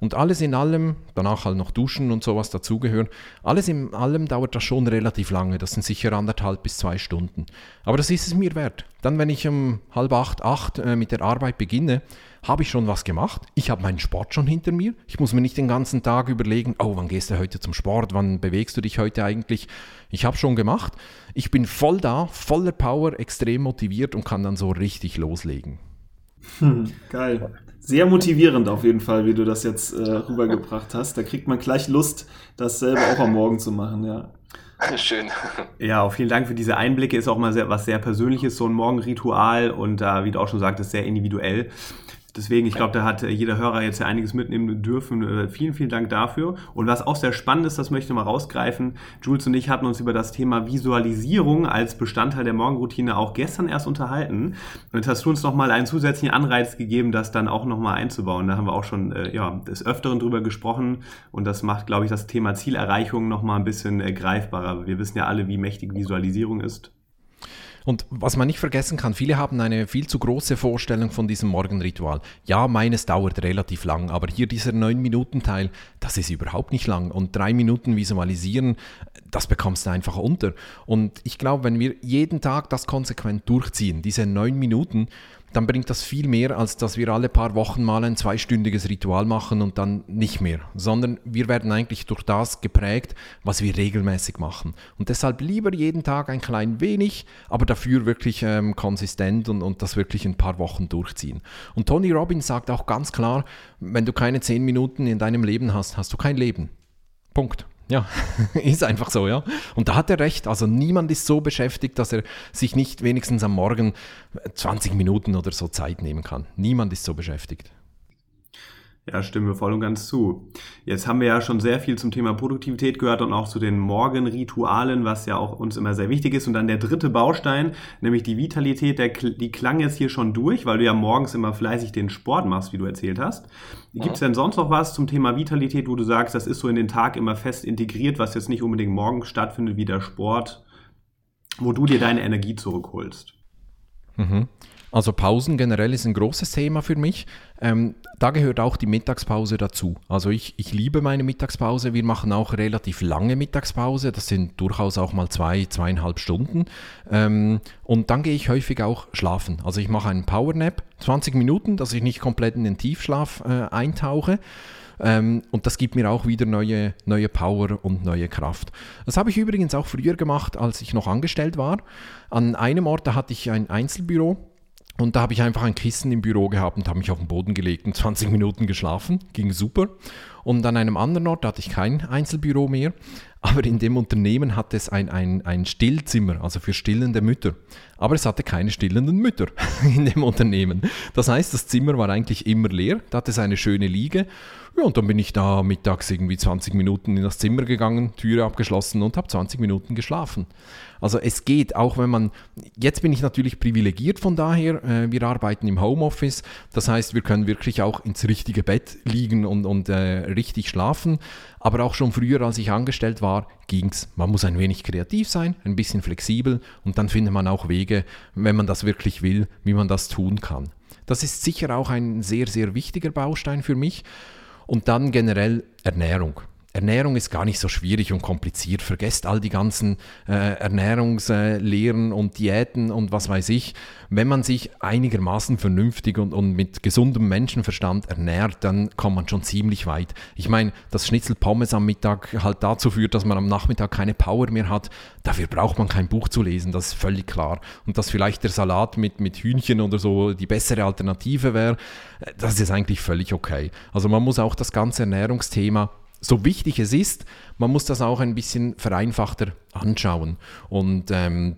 Und alles in allem, danach halt noch duschen und sowas dazugehören, alles in allem dauert das schon relativ lange. Das sind sicher anderthalb bis zwei Stunden. Aber das ist es mir wert. Dann, wenn ich um halb acht, acht äh, mit der Arbeit beginne, habe ich schon was gemacht. Ich habe meinen Sport schon hinter mir. Ich muss mir nicht den ganzen Tag überlegen, oh, wann gehst du heute zum Sport? Wann bewegst du dich heute eigentlich? Ich habe schon gemacht. Ich bin voll da, voller Power, extrem motiviert und kann dann so richtig loslegen. Hm, geil. Sehr motivierend auf jeden Fall, wie du das jetzt äh, rübergebracht hast. Da kriegt man gleich Lust, das selber auch am Morgen zu machen, ja. Schön. Ja, auch vielen Dank für diese Einblicke. Ist auch mal sehr, was sehr Persönliches, so ein Morgenritual und da, äh, wie du auch schon sagtest, sehr individuell. Deswegen, ich glaube, da hat äh, jeder Hörer jetzt ja einiges mitnehmen dürfen. Äh, vielen, vielen Dank dafür. Und was auch sehr spannend ist, das möchte ich mal rausgreifen. Jules und ich hatten uns über das Thema Visualisierung als Bestandteil der Morgenroutine auch gestern erst unterhalten. Und jetzt hast du uns nochmal einen zusätzlichen Anreiz gegeben, das dann auch nochmal einzubauen. Da haben wir auch schon äh, ja, des Öfteren drüber gesprochen. Und das macht, glaube ich, das Thema Zielerreichung nochmal ein bisschen greifbarer. Wir wissen ja alle, wie mächtig Visualisierung ist. Und was man nicht vergessen kann, viele haben eine viel zu große Vorstellung von diesem Morgenritual. Ja, meines dauert relativ lang, aber hier dieser 9-Minuten-Teil, das ist überhaupt nicht lang. Und drei Minuten visualisieren, das bekommst du einfach unter. Und ich glaube, wenn wir jeden Tag das konsequent durchziehen, diese 9 Minuten, dann bringt das viel mehr, als dass wir alle paar Wochen mal ein zweistündiges Ritual machen und dann nicht mehr, sondern wir werden eigentlich durch das geprägt, was wir regelmäßig machen. Und deshalb lieber jeden Tag ein klein wenig, aber dafür wirklich ähm, konsistent und, und das wirklich ein paar Wochen durchziehen. Und Tony Robbins sagt auch ganz klar, wenn du keine zehn Minuten in deinem Leben hast, hast du kein Leben. Punkt. Ja, ist einfach so, ja. Und da hat er recht. Also niemand ist so beschäftigt, dass er sich nicht wenigstens am Morgen 20 Minuten oder so Zeit nehmen kann. Niemand ist so beschäftigt. Ja, stimmen wir voll und ganz zu. Jetzt haben wir ja schon sehr viel zum Thema Produktivität gehört und auch zu den Morgenritualen, was ja auch uns immer sehr wichtig ist. Und dann der dritte Baustein, nämlich die Vitalität, der, die klang jetzt hier schon durch, weil du ja morgens immer fleißig den Sport machst, wie du erzählt hast. Gibt es denn sonst noch was zum Thema Vitalität, wo du sagst, das ist so in den Tag immer fest integriert, was jetzt nicht unbedingt morgens stattfindet, wie der Sport, wo du dir deine Energie zurückholst? Mhm. Also Pausen generell ist ein großes Thema für mich. Ähm, da gehört auch die Mittagspause dazu. Also ich, ich liebe meine Mittagspause. Wir machen auch relativ lange Mittagspause. Das sind durchaus auch mal zwei, zweieinhalb Stunden. Ähm, und dann gehe ich häufig auch schlafen. Also ich mache einen Powernap, 20 Minuten, dass ich nicht komplett in den Tiefschlaf äh, eintauche. Ähm, und das gibt mir auch wieder neue, neue Power und neue Kraft. Das habe ich übrigens auch früher gemacht, als ich noch angestellt war. An einem Ort, da hatte ich ein Einzelbüro und da habe ich einfach ein Kissen im Büro gehabt und habe mich auf den Boden gelegt und 20 Minuten geschlafen. Ging super. Und an einem anderen Ort hatte ich kein Einzelbüro mehr. Aber in dem Unternehmen hatte es ein, ein, ein Stillzimmer, also für stillende Mütter. Aber es hatte keine stillenden Mütter in dem Unternehmen. Das heißt, das Zimmer war eigentlich immer leer. Da hatte es eine schöne Liege. Ja, und dann bin ich da mittags irgendwie 20 Minuten in das Zimmer gegangen, Türe abgeschlossen und habe 20 Minuten geschlafen. Also es geht, auch wenn man, jetzt bin ich natürlich privilegiert von daher, äh, wir arbeiten im Homeoffice, das heißt, wir können wirklich auch ins richtige Bett liegen und, und äh, richtig schlafen. Aber auch schon früher, als ich angestellt war, ging es. Man muss ein wenig kreativ sein, ein bisschen flexibel und dann findet man auch Wege, wenn man das wirklich will, wie man das tun kann. Das ist sicher auch ein sehr, sehr wichtiger Baustein für mich. Und dann generell Ernährung. Ernährung ist gar nicht so schwierig und kompliziert. Vergesst all die ganzen äh, Ernährungslehren und Diäten und was weiß ich. Wenn man sich einigermaßen vernünftig und, und mit gesundem Menschenverstand ernährt, dann kommt man schon ziemlich weit. Ich meine, dass Schnitzel Pommes am Mittag halt dazu führt, dass man am Nachmittag keine Power mehr hat, dafür braucht man kein Buch zu lesen, das ist völlig klar. Und dass vielleicht der Salat mit, mit Hühnchen oder so die bessere Alternative wäre, äh, das ist eigentlich völlig okay. Also man muss auch das ganze Ernährungsthema so wichtig es ist, man muss das auch ein bisschen vereinfachter anschauen. Und ähm,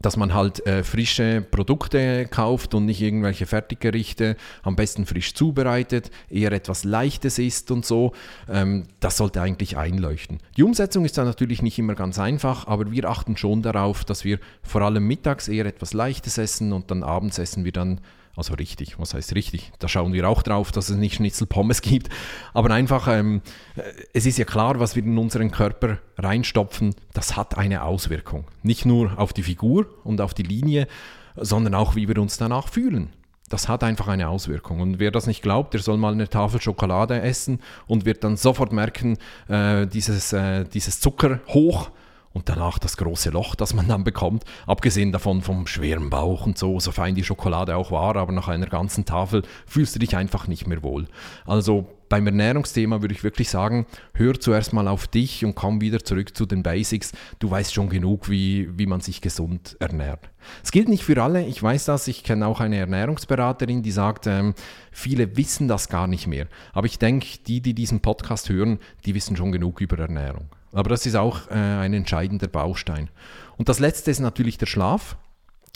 dass man halt äh, frische Produkte kauft und nicht irgendwelche Fertiggerichte, am besten frisch zubereitet, eher etwas Leichtes ist und so. Ähm, das sollte eigentlich einleuchten. Die Umsetzung ist dann natürlich nicht immer ganz einfach, aber wir achten schon darauf, dass wir vor allem mittags eher etwas Leichtes essen und dann abends essen wir dann also richtig, was heißt richtig? Da schauen wir auch drauf, dass es nicht Schnitzelpommes gibt. Aber einfach, ähm, es ist ja klar, was wir in unseren Körper reinstopfen, das hat eine Auswirkung. Nicht nur auf die Figur und auf die Linie, sondern auch, wie wir uns danach fühlen. Das hat einfach eine Auswirkung. Und wer das nicht glaubt, der soll mal eine Tafel Schokolade essen und wird dann sofort merken, äh, dieses, äh, dieses Zucker hoch und danach das große Loch, das man dann bekommt. Abgesehen davon vom schweren Bauch und so, so fein die Schokolade auch war, aber nach einer ganzen Tafel fühlst du dich einfach nicht mehr wohl. Also beim Ernährungsthema würde ich wirklich sagen, hör zuerst mal auf dich und komm wieder zurück zu den Basics. Du weißt schon genug, wie, wie man sich gesund ernährt. Es gilt nicht für alle, ich weiß das, ich kenne auch eine Ernährungsberaterin, die sagt, ähm, viele wissen das gar nicht mehr. Aber ich denke, die, die diesen Podcast hören, die wissen schon genug über Ernährung. Aber das ist auch äh, ein entscheidender Baustein. Und das letzte ist natürlich der Schlaf.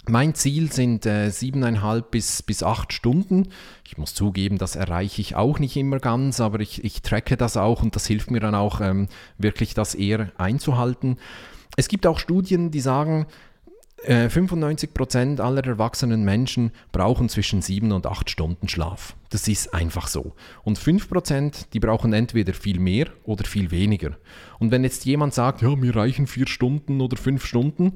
Mein Ziel sind äh, siebeneinhalb bis, bis acht Stunden. Ich muss zugeben, das erreiche ich auch nicht immer ganz, aber ich, ich tracke das auch und das hilft mir dann auch ähm, wirklich, das eher einzuhalten. Es gibt auch Studien, die sagen, 95% äh, aller erwachsenen Menschen brauchen zwischen 7 und 8 Stunden Schlaf. Das ist einfach so. Und 5%, die brauchen entweder viel mehr oder viel weniger. Und wenn jetzt jemand sagt, ja, mir reichen 4 Stunden oder 5 Stunden,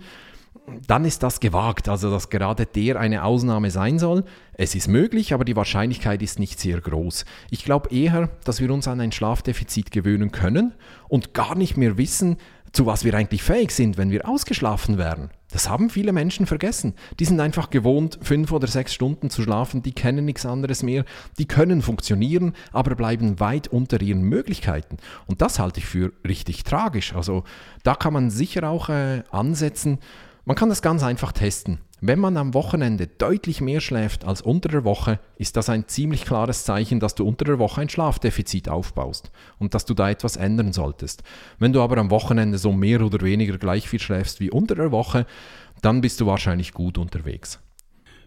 dann ist das gewagt, also dass gerade der eine Ausnahme sein soll. Es ist möglich, aber die Wahrscheinlichkeit ist nicht sehr groß. Ich glaube eher, dass wir uns an ein Schlafdefizit gewöhnen können und gar nicht mehr wissen, zu was wir eigentlich fähig sind, wenn wir ausgeschlafen wären. Das haben viele Menschen vergessen. Die sind einfach gewohnt, fünf oder sechs Stunden zu schlafen, die kennen nichts anderes mehr, die können funktionieren, aber bleiben weit unter ihren Möglichkeiten. Und das halte ich für richtig tragisch. Also da kann man sicher auch äh, ansetzen. Man kann das ganz einfach testen. Wenn man am Wochenende deutlich mehr schläft als unter der Woche, ist das ein ziemlich klares Zeichen, dass du unter der Woche ein Schlafdefizit aufbaust und dass du da etwas ändern solltest. Wenn du aber am Wochenende so mehr oder weniger gleich viel schläfst wie unter der Woche, dann bist du wahrscheinlich gut unterwegs.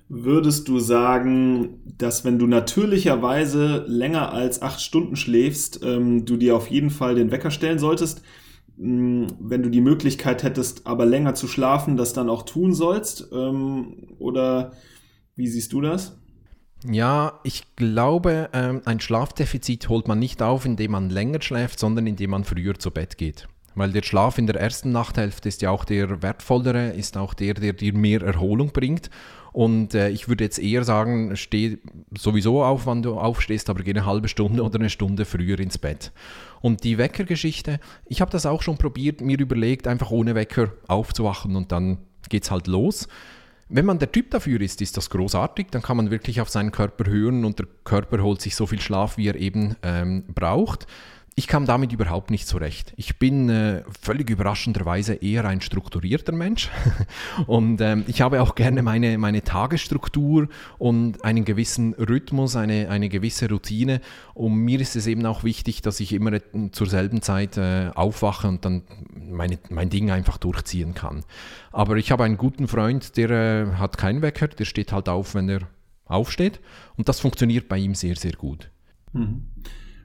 Würdest du sagen, dass wenn du natürlicherweise länger als acht Stunden schläfst, ähm, du dir auf jeden Fall den Wecker stellen solltest? Wenn du die Möglichkeit hättest, aber länger zu schlafen, das dann auch tun sollst? Ähm, oder wie siehst du das? Ja, ich glaube, ähm, ein Schlafdefizit holt man nicht auf, indem man länger schläft, sondern indem man früher zu Bett geht. Weil der Schlaf in der ersten Nachthälfte ist ja auch der wertvollere, ist auch der, der dir mehr Erholung bringt. Und äh, ich würde jetzt eher sagen, steh sowieso auf, wann du aufstehst, aber geh eine halbe Stunde oder eine Stunde früher ins Bett. Und die Weckergeschichte, ich habe das auch schon probiert, mir überlegt, einfach ohne Wecker aufzuwachen und dann geht's halt los. Wenn man der Typ dafür ist, ist das großartig, dann kann man wirklich auf seinen Körper hören und der Körper holt sich so viel Schlaf, wie er eben ähm, braucht. Ich kam damit überhaupt nicht zurecht. Ich bin äh, völlig überraschenderweise eher ein strukturierter Mensch und ähm, ich habe auch gerne meine, meine Tagesstruktur und einen gewissen Rhythmus, eine, eine gewisse Routine. Und mir ist es eben auch wichtig, dass ich immer zur selben Zeit äh, aufwache und dann meine, mein Ding einfach durchziehen kann. Aber ich habe einen guten Freund, der äh, hat keinen Wecker, der steht halt auf, wenn er aufsteht und das funktioniert bei ihm sehr, sehr gut. Mhm.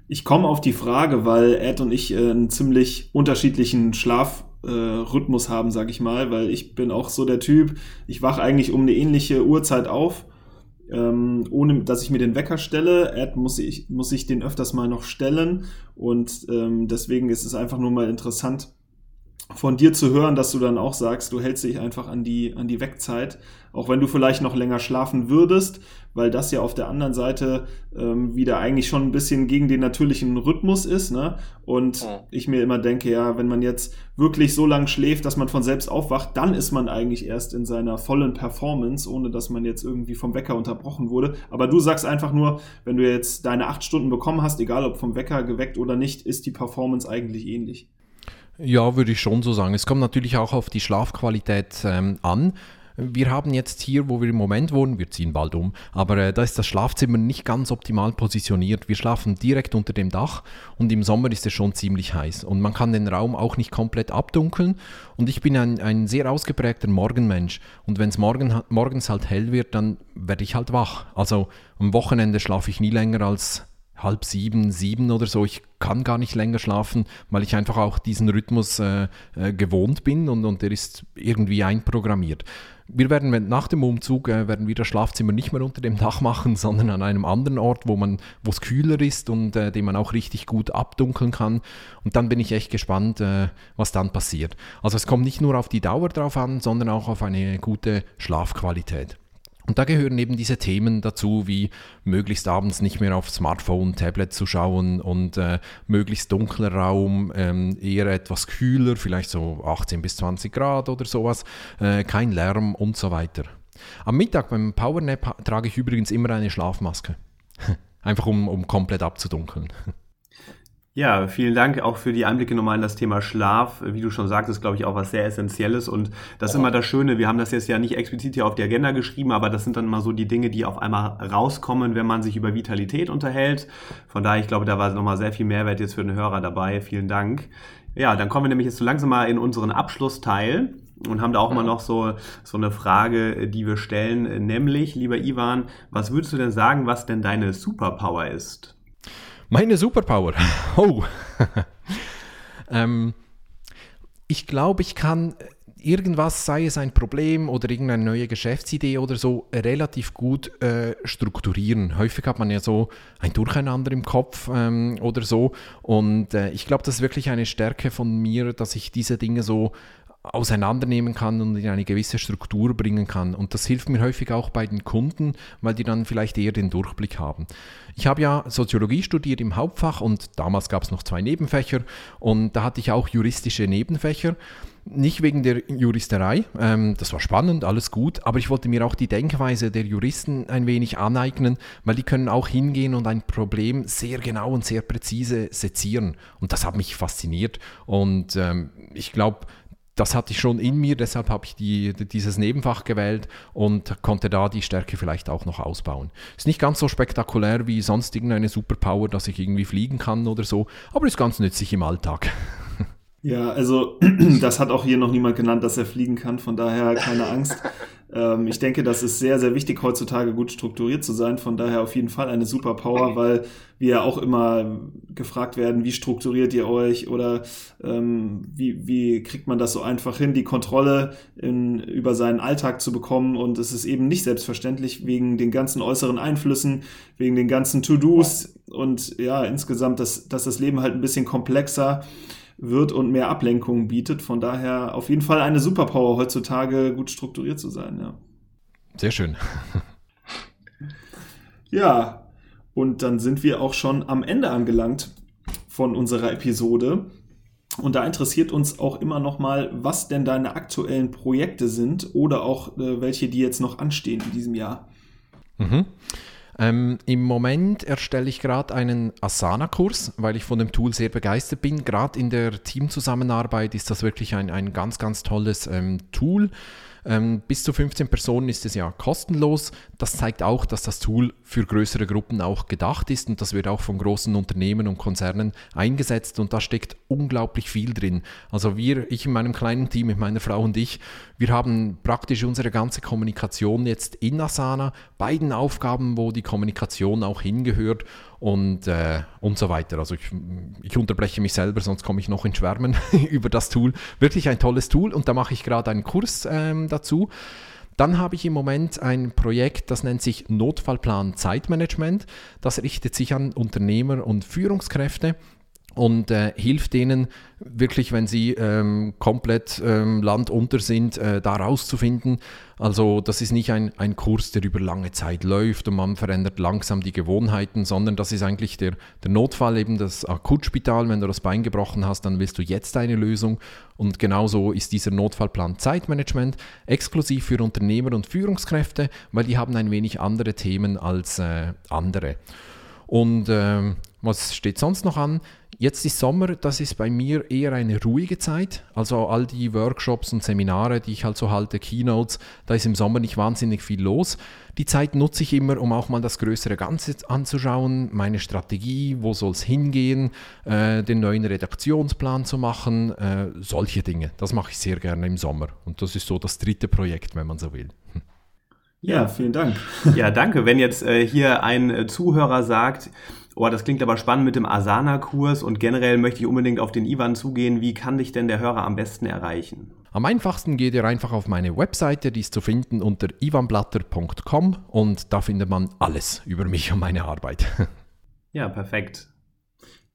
Ich komme auf die Frage, weil Ed und ich äh, einen ziemlich unterschiedlichen Schlafrhythmus äh, haben, sag ich mal, weil ich bin auch so der Typ, ich wache eigentlich um eine ähnliche Uhrzeit auf, ähm, ohne dass ich mir den Wecker stelle. Ed muss ich, muss ich den öfters mal noch stellen und ähm, deswegen ist es einfach nur mal interessant, von dir zu hören, dass du dann auch sagst, du hältst dich einfach an die, an die Wegzeit, auch wenn du vielleicht noch länger schlafen würdest, weil das ja auf der anderen Seite ähm, wieder eigentlich schon ein bisschen gegen den natürlichen Rhythmus ist. Ne? Und ja. ich mir immer denke, ja, wenn man jetzt wirklich so lange schläft, dass man von selbst aufwacht, dann ist man eigentlich erst in seiner vollen Performance, ohne dass man jetzt irgendwie vom Wecker unterbrochen wurde. Aber du sagst einfach nur, wenn du jetzt deine acht Stunden bekommen hast, egal ob vom Wecker geweckt oder nicht, ist die Performance eigentlich ähnlich. Ja, würde ich schon so sagen. Es kommt natürlich auch auf die Schlafqualität ähm, an. Wir haben jetzt hier, wo wir im Moment wohnen, wir ziehen bald um, aber äh, da ist das Schlafzimmer nicht ganz optimal positioniert. Wir schlafen direkt unter dem Dach und im Sommer ist es schon ziemlich heiß und man kann den Raum auch nicht komplett abdunkeln. Und ich bin ein, ein sehr ausgeprägter Morgenmensch und wenn es morgen, morgens halt hell wird, dann werde ich halt wach. Also am Wochenende schlafe ich nie länger als halb sieben, sieben oder so. Ich kann gar nicht länger schlafen, weil ich einfach auch diesen Rhythmus äh, äh, gewohnt bin und, und der ist irgendwie einprogrammiert. Wir werden nach dem Umzug äh, werden wir das Schlafzimmer nicht mehr unter dem Dach machen, sondern an einem anderen Ort, wo man, wo es kühler ist und äh, den man auch richtig gut abdunkeln kann. Und dann bin ich echt gespannt, äh, was dann passiert. Also es kommt nicht nur auf die Dauer drauf an, sondern auch auf eine gute Schlafqualität. Und da gehören eben diese Themen dazu, wie möglichst abends nicht mehr auf Smartphone, Tablet zu schauen und äh, möglichst dunkler Raum, ähm, eher etwas kühler, vielleicht so 18 bis 20 Grad oder sowas, äh, kein Lärm und so weiter. Am Mittag beim Powernap trage ich übrigens immer eine Schlafmaske. Einfach um, um komplett abzudunkeln. Ja, vielen Dank auch für die Einblicke nochmal in das Thema Schlaf. Wie du schon sagtest, glaube ich auch was sehr Essentielles und das ist immer das Schöne. Wir haben das jetzt ja nicht explizit hier auf die Agenda geschrieben, aber das sind dann mal so die Dinge, die auf einmal rauskommen, wenn man sich über Vitalität unterhält. Von daher, ich glaube, da war nochmal sehr viel Mehrwert jetzt für den Hörer dabei. Vielen Dank. Ja, dann kommen wir nämlich jetzt so langsam mal in unseren Abschlussteil und haben da auch mal noch so, so eine Frage, die wir stellen, nämlich, lieber Ivan, was würdest du denn sagen, was denn deine Superpower ist? Meine Superpower. Oh. ähm, ich glaube, ich kann irgendwas, sei es ein Problem oder irgendeine neue Geschäftsidee oder so, relativ gut äh, strukturieren. Häufig hat man ja so ein Durcheinander im Kopf ähm, oder so. Und äh, ich glaube, das ist wirklich eine Stärke von mir, dass ich diese Dinge so auseinandernehmen kann und in eine gewisse Struktur bringen kann. Und das hilft mir häufig auch bei den Kunden, weil die dann vielleicht eher den Durchblick haben. Ich habe ja Soziologie studiert im Hauptfach und damals gab es noch zwei Nebenfächer und da hatte ich auch juristische Nebenfächer. Nicht wegen der Juristerei, ähm, das war spannend, alles gut, aber ich wollte mir auch die Denkweise der Juristen ein wenig aneignen, weil die können auch hingehen und ein Problem sehr genau und sehr präzise sezieren. Und das hat mich fasziniert und ähm, ich glaube, das hatte ich schon in mir, deshalb habe ich die, dieses Nebenfach gewählt und konnte da die Stärke vielleicht auch noch ausbauen. Ist nicht ganz so spektakulär wie sonst irgendeine Superpower, dass ich irgendwie fliegen kann oder so, aber ist ganz nützlich im Alltag. Ja, also das hat auch hier noch niemand genannt, dass er fliegen kann, von daher keine Angst. ähm, ich denke, das ist sehr, sehr wichtig, heutzutage gut strukturiert zu sein, von daher auf jeden Fall eine Superpower, weil wir ja auch immer gefragt werden, wie strukturiert ihr euch oder ähm, wie, wie kriegt man das so einfach hin, die Kontrolle in, über seinen Alltag zu bekommen. Und es ist eben nicht selbstverständlich wegen den ganzen äußeren Einflüssen, wegen den ganzen To-Dos. Und ja, insgesamt, dass, dass das Leben halt ein bisschen komplexer wird und mehr Ablenkungen bietet. Von daher auf jeden Fall eine Superpower heutzutage, gut strukturiert zu sein. Ja. Sehr schön. ja, und dann sind wir auch schon am Ende angelangt von unserer Episode. Und da interessiert uns auch immer noch mal, was denn deine aktuellen Projekte sind oder auch äh, welche, die jetzt noch anstehen in diesem Jahr. Mhm. Ähm, Im Moment erstelle ich gerade einen Asana-Kurs, weil ich von dem Tool sehr begeistert bin. Gerade in der Teamzusammenarbeit ist das wirklich ein, ein ganz, ganz tolles ähm, Tool. Ähm, bis zu 15 Personen ist es ja kostenlos. Das zeigt auch, dass das Tool für größere Gruppen auch gedacht ist und das wird auch von großen Unternehmen und Konzernen eingesetzt und da steckt unglaublich viel drin. Also wir, ich in meinem kleinen Team, mit meiner Frau und ich, wir haben praktisch unsere ganze Kommunikation jetzt in Asana, beiden Aufgaben, wo die Kommunikation auch hingehört und, äh, und so weiter. Also ich, ich unterbreche mich selber, sonst komme ich noch in Schwärmen über das Tool. Wirklich ein tolles Tool und da mache ich gerade einen Kurs ähm, dazu. Dann habe ich im Moment ein Projekt, das nennt sich Notfallplan Zeitmanagement. Das richtet sich an Unternehmer und Führungskräfte und äh, hilft denen wirklich, wenn sie ähm, komplett ähm, landunter sind, äh, da rauszufinden. Also das ist nicht ein, ein Kurs, der über lange Zeit läuft und man verändert langsam die Gewohnheiten, sondern das ist eigentlich der, der Notfall, eben das Akutspital. Wenn du das Bein gebrochen hast, dann willst du jetzt eine Lösung. Und genauso ist dieser Notfallplan Zeitmanagement exklusiv für Unternehmer und Führungskräfte, weil die haben ein wenig andere Themen als äh, andere. Und ähm, was steht sonst noch an? Jetzt ist Sommer, das ist bei mir eher eine ruhige Zeit. Also all die Workshops und Seminare, die ich halt so halte, Keynotes, da ist im Sommer nicht wahnsinnig viel los. Die Zeit nutze ich immer, um auch mal das größere Ganze anzuschauen, meine Strategie, wo soll es hingehen, äh, den neuen Redaktionsplan zu machen, äh, solche Dinge. Das mache ich sehr gerne im Sommer. Und das ist so das dritte Projekt, wenn man so will. Hm. Ja, vielen Dank. Ja, danke. Wenn jetzt äh, hier ein äh, Zuhörer sagt, oh, das klingt aber spannend mit dem Asana-Kurs und generell möchte ich unbedingt auf den Ivan zugehen, wie kann dich denn der Hörer am besten erreichen? Am einfachsten geht ihr einfach auf meine Webseite, die ist zu finden unter ivanblatter.com und da findet man alles über mich und meine Arbeit. Ja, perfekt.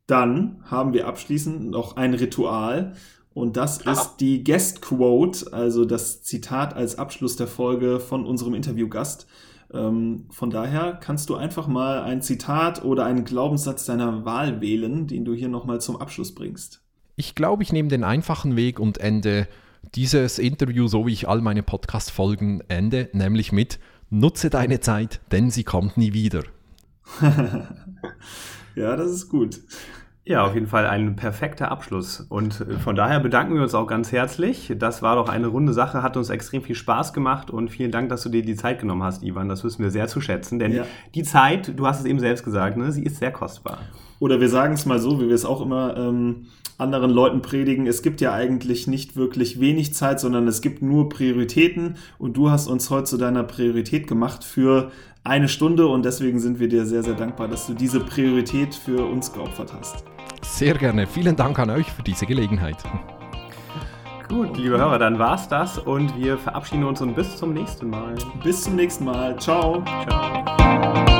Dann haben wir abschließend noch ein Ritual Und das ist die Guest Quote, also das Zitat als Abschluss der Folge von unserem Interviewgast. Ähm, von daher kannst du einfach mal ein Zitat oder einen Glaubenssatz deiner Wahl wählen, den du hier nochmal zum Abschluss bringst. Ich glaube, ich nehme den einfachen Weg und ende dieses Interview, so wie ich all meine Podcast-Folgen ende, nämlich mit Nutze deine Zeit, denn sie kommt nie wieder. ja, das ist gut. Ja, auf jeden Fall ein perfekter Abschluss. Und äh, von daher bedanken wir uns auch ganz herzlich. Das war doch eine runde Sache, hat uns extrem viel Spaß gemacht und vielen Dank, dass du dir die Zeit genommen hast, Ivan. Das wissen wir sehr zu schätzen, denn ja. die Zeit, du hast es eben selbst gesagt, ne, sie ist sehr kostbar. Oder wir sagen es mal so, wie wir es auch immer ähm, anderen Leuten predigen, es gibt ja eigentlich nicht wirklich wenig Zeit, sondern es gibt nur Prioritäten und du hast uns heute zu deiner Priorität gemacht für eine Stunde und deswegen sind wir dir sehr, sehr dankbar, dass du diese Priorität für uns geopfert hast. Sehr gerne. Vielen Dank an euch für diese Gelegenheit. Gut, liebe Hörer, dann war's das und wir verabschieden uns und bis zum nächsten Mal. Bis zum nächsten Mal. Ciao. Ciao.